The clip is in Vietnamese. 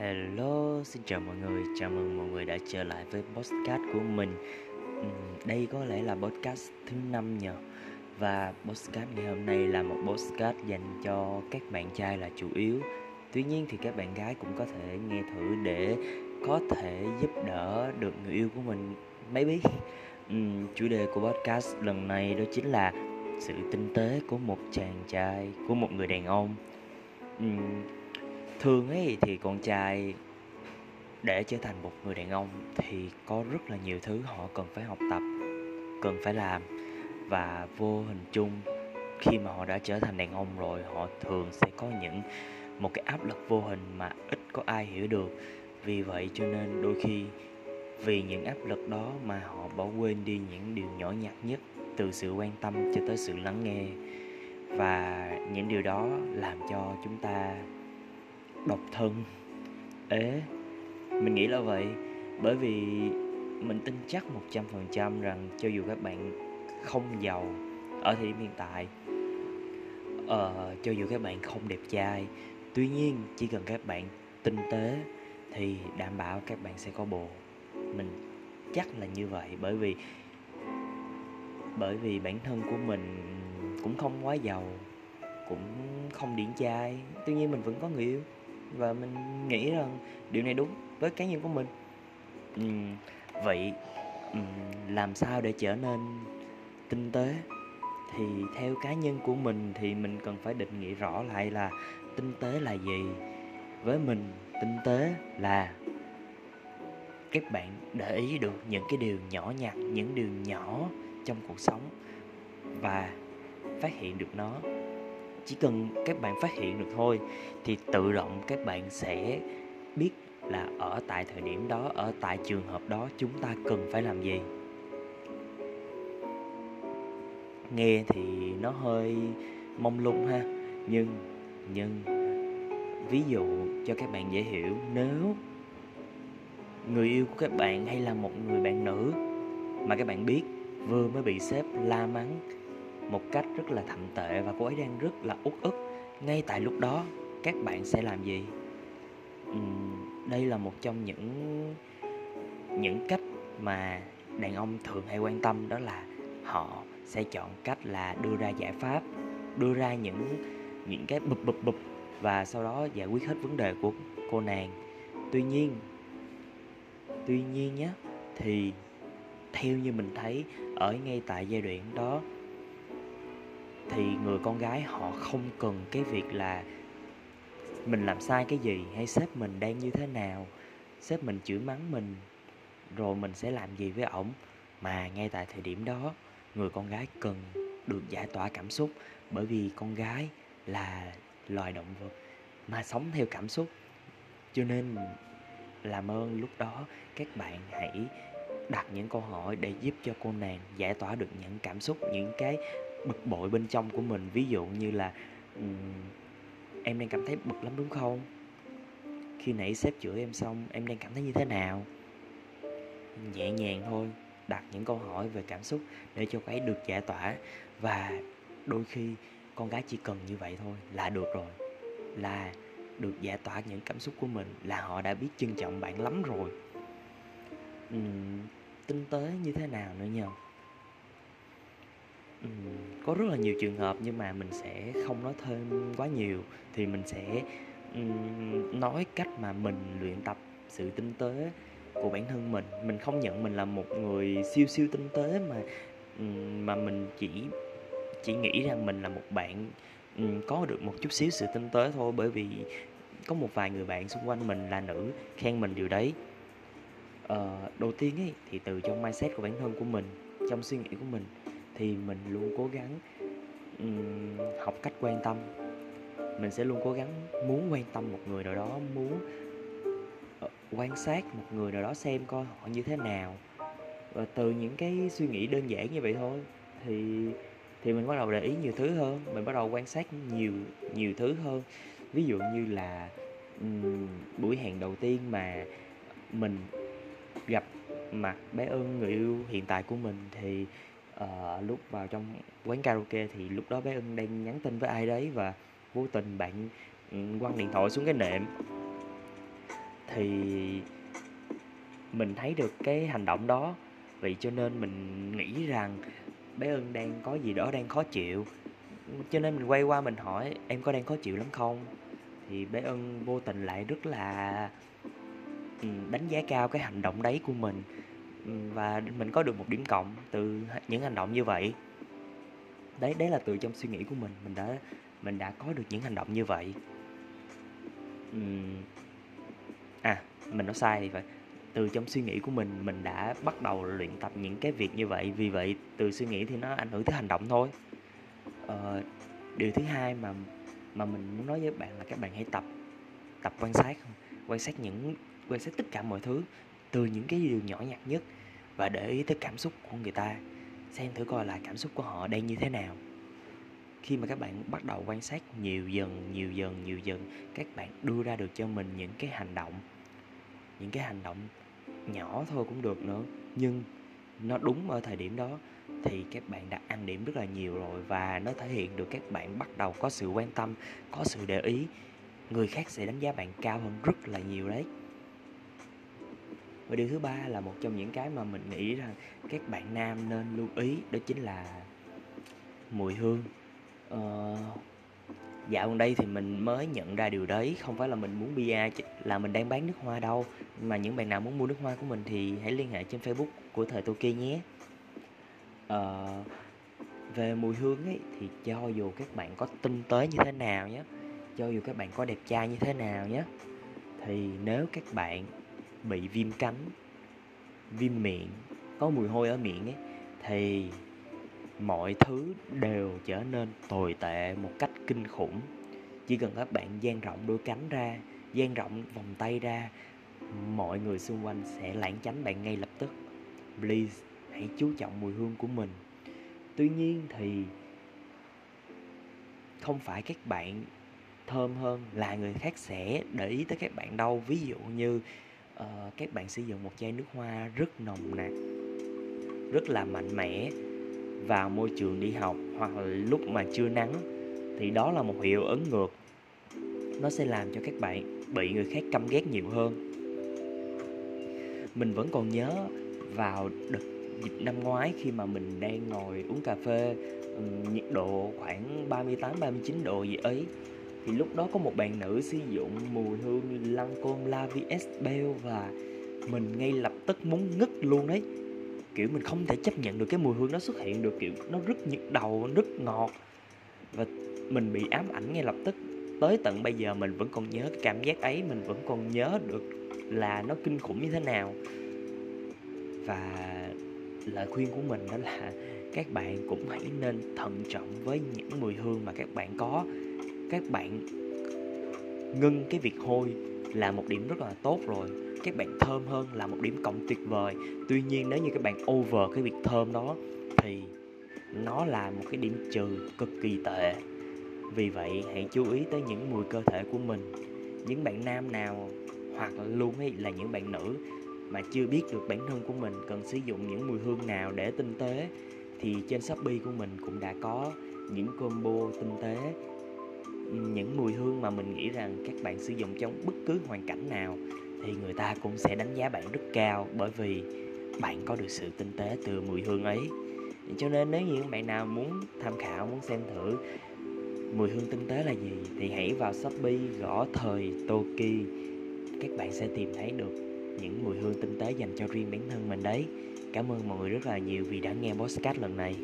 Hello, xin chào mọi người, chào mừng mọi người đã trở lại với podcast của mình. Ừ, đây có lẽ là podcast thứ năm nhờ. Và podcast ngày hôm nay là một podcast dành cho các bạn trai là chủ yếu. Tuy nhiên thì các bạn gái cũng có thể nghe thử để có thể giúp đỡ được người yêu của mình Maybe. Uhm, Chủ đề của podcast lần này đó chính là sự tinh tế của một chàng trai, của một người đàn ông. Uhm, thường ấy thì con trai để trở thành một người đàn ông thì có rất là nhiều thứ họ cần phải học tập, cần phải làm. Và vô hình chung, khi mà họ đã trở thành đàn ông rồi, họ thường sẽ có những, một cái áp lực vô hình mà ít có ai hiểu được. Vì vậy cho nên đôi khi, vì những áp lực đó mà họ bỏ quên đi những điều nhỏ nhặt nhất, từ sự quan tâm cho tới sự lắng nghe. Và những điều đó làm cho chúng ta độc thân. Ế mình nghĩ là vậy bởi vì mình tin chắc một trăm phần trăm rằng cho dù các bạn không giàu ở thời điểm hiện tại ờ, cho dù các bạn không đẹp trai tuy nhiên chỉ cần các bạn tinh tế thì đảm bảo các bạn sẽ có bồ. Mình chắc là như vậy bởi vì bởi vì bản thân của mình cũng không quá giàu cũng không điển trai tuy nhiên mình vẫn có người yêu và mình nghĩ rằng điều này đúng với cá nhân của mình. Ừ, vậy ừ, làm sao để trở nên tinh tế? Thì theo cá nhân của mình thì mình cần phải định nghĩa rõ lại là tinh tế là gì? Với mình tinh tế là các bạn để ý được những cái điều nhỏ nhặt những điều nhỏ trong cuộc sống và phát hiện được nó chỉ cần các bạn phát hiện được thôi, thì tự động các bạn sẽ biết là ở tại thời điểm đó, ở tại trường hợp đó chúng ta cần phải làm gì. Nghe thì nó hơi mông lung ha, nhưng nhưng ví dụ cho các bạn dễ hiểu, nếu người yêu của các bạn hay là một người bạn nữ mà các bạn biết vừa mới bị sếp la mắng một cách rất là thậm tệ và cô ấy đang rất là uất ức. Ngay tại lúc đó các bạn sẽ làm gì? Uhm, đây là một trong những những cách mà đàn ông thường hay quan tâm đó là họ sẽ chọn cách là đưa ra giải pháp đưa ra những những cái bụp bụp bụp và sau đó giải quyết hết vấn đề của cô nàng. Tuy nhiên tuy nhiên nhé thì theo như mình thấy ở ngay tại giai đoạn đó thì người con gái họ không cần cái việc là mình làm sai cái gì hay sếp mình đang như thế nào. Sếp mình chửi mắng mình, rồi mình sẽ làm gì với ổng? Mà ngay tại thời điểm đó, người con gái cần được giải tỏa cảm xúc, bởi vì con gái là loài động vật mà sống theo cảm xúc. Cho nên làm ơn lúc đó, các bạn hãy đặt những câu hỏi để giúp cho cô nàng giải tỏa được những cảm xúc, những cái bực bội bên trong của mình. Ví dụ như là um, em đang cảm thấy bực lắm đúng không? Khi nãy sếp chửi em xong em đang cảm thấy như thế nào? Nhẹ nhàng thôi đặt những câu hỏi về cảm xúc để cho cái được giải tỏa. Và đôi khi con gái chỉ cần như vậy thôi là được rồi là được giải tỏa những cảm xúc của mình là họ đã biết trân trọng bạn lắm rồi. Uhm, tinh tế như thế nào nữa nhờ? Có rất là nhiều trường hợp nhưng mà mình sẽ không nói thêm quá nhiều. Thì mình sẽ nói cách mà mình luyện tập sự tinh tế của bản thân mình. Mình không nhận mình là một người siêu siêu tinh tế mà mà mình chỉ chỉ nghĩ rằng mình là một bạn có được một chút xíu sự tinh tế thôi. Bởi vì có một vài người bạn xung quanh mình là nữ khen mình điều đấy. Ờ, đầu tiên ấy thì từ trong mindset của bản thân của mình trong suy nghĩ của mình thì mình luôn cố gắng um, học cách quan tâm. Mình sẽ luôn cố gắng muốn quan tâm một người nào đó muốn uh, quan sát một người nào đó xem coi họ như thế nào. Và từ những cái suy nghĩ đơn giản như vậy thôi thì thì mình bắt đầu để ý nhiều thứ hơn mình bắt đầu quan sát nhiều nhiều thứ hơn. Ví dụ như là um, buổi hẹn đầu tiên mà mình gặp mặt bé ưng người yêu hiện tại của mình thì uh, lúc vào trong quán karaoke thì lúc đó bé ưng đang nhắn tin với ai đấy và vô tình bạn ừ, quăng điện thoại xuống cái nệm. Thì mình thấy được cái hành động đó vậy cho nên mình nghĩ rằng bé ưng đang có gì đó đang khó chịu. Cho nên mình quay qua mình hỏi em có đang khó chịu lắm không? Thì bé ưng vô tình lại rất là ừ, đánh giá cao cái hành động đấy của mình. Ừ, và mình có được một điểm cộng từ những hành động như vậy. Đấy đấy là từ trong suy nghĩ của mình. Mình đã mình đã có được những hành động như vậy. Ừ. À mình nói sai thì phải. Từ trong suy nghĩ của mình mình đã bắt đầu luyện tập những cái việc như vậy. Vì vậy từ suy nghĩ thì nó ảnh hưởng tới hành động thôi. Ờ, điều thứ hai mà mà mình muốn nói với bạn là các bạn hãy tập tập quan sát quan sát những quan sát tất cả mọi thứ từ những cái điều nhỏ nhặt nhất và để ý tới cảm xúc của người ta. Xem thử coi là cảm xúc của họ đang như thế nào. Khi mà các bạn bắt đầu quan sát nhiều dần nhiều dần nhiều dần, các bạn đưa ra được cho mình những cái hành động. Những cái hành động nhỏ thôi cũng được nữa, nhưng nó đúng ở thời điểm đó thì các bạn đã ăn điểm rất là nhiều rồi và nó thể hiện được các bạn bắt đầu có sự quan tâm, có sự để ý. Người khác sẽ đánh giá bạn cao hơn rất là nhiều đấy và điều thứ ba là một trong những cái mà mình nghĩ rằng các bạn nam nên lưu ý đó chính là mùi hương. Ờ, dạo gần đây thì mình mới nhận ra điều đấy không phải là mình muốn bia, là mình đang bán nước hoa đâu. Mà những bạn nào muốn mua nước hoa của mình thì hãy liên hệ trên Facebook của thời Toki nhé. Ờ, về mùi hương ấy thì cho dù các bạn có tinh tế như thế nào nhé cho dù các bạn có đẹp trai như thế nào nhé thì nếu các bạn bị viêm cắn, viêm miệng, có mùi hôi ở miệng ấy, thì mọi thứ đều trở nên tồi tệ một cách kinh khủng. Chỉ cần các bạn dang rộng đôi cánh ra dang rộng vòng tay ra, mọi người xung quanh sẽ lãng tránh bạn ngay lập tức. Please, hãy chú trọng mùi hương của mình. Tuy nhiên thì không phải các bạn thơm hơn là người khác sẽ để ý tới các bạn đâu. Ví dụ như uh, các bạn sử dụng một chai nước hoa rất nồng nặc rất là mạnh mẽ vào môi trường đi học hoặc là lúc mà chưa nắng thì đó là một hiệu ứng ngược. Nó sẽ làm cho các bạn bị người khác căm ghét nhiều hơn. Mình vẫn còn nhớ vào đợt dịp năm ngoái khi mà mình đang ngồi uống cà phê nhiệt độ khoảng 38 39 độ gì ấy thì lúc đó có một bạn nữ sử dụng mùi hương Lancome La Vie Belle và mình ngay lập tức muốn ngất luôn đấy. Kiểu mình không thể chấp nhận được cái mùi hương nó xuất hiện được, kiểu nó rất nhức đầu, rất ngọt. Và mình bị ám ảnh ngay lập tức. Tới tận bây giờ mình vẫn còn nhớ cái cảm giác ấy, mình vẫn còn nhớ được là nó kinh khủng như thế nào. Và lời khuyên của mình đó là các bạn cũng hãy nên thận trọng với những mùi hương mà các bạn có các bạn ngưng cái việc hôi là một điểm rất là tốt rồi. Các bạn thơm hơn là một điểm cộng tuyệt vời. Tuy nhiên, nếu như các bạn over cái việc thơm đó, thì nó là một cái điểm trừ cực kỳ tệ. Vì vậy, hãy chú ý tới những mùi cơ thể của mình. Những bạn nam nào hoặc luôn hay là những bạn nữ mà chưa biết được bản thân của mình cần sử dụng những mùi hương nào để tinh tế, thì trên shopee của mình cũng đã có những combo tinh tế những mùi hương mà mình nghĩ rằng các bạn sử dụng trong bất cứ hoàn cảnh nào thì người ta cũng sẽ đánh giá bạn rất cao bởi vì bạn có được sự tinh tế từ mùi hương ấy. Cho nên nếu như bạn nào muốn tham khảo, muốn xem thử mùi hương tinh tế là gì thì hãy vào shopee gõ thời toki. Các bạn sẽ tìm thấy được những mùi hương tinh tế dành cho riêng bản thân mình đấy. Cảm ơn mọi người rất là nhiều vì đã nghe podcast lần này.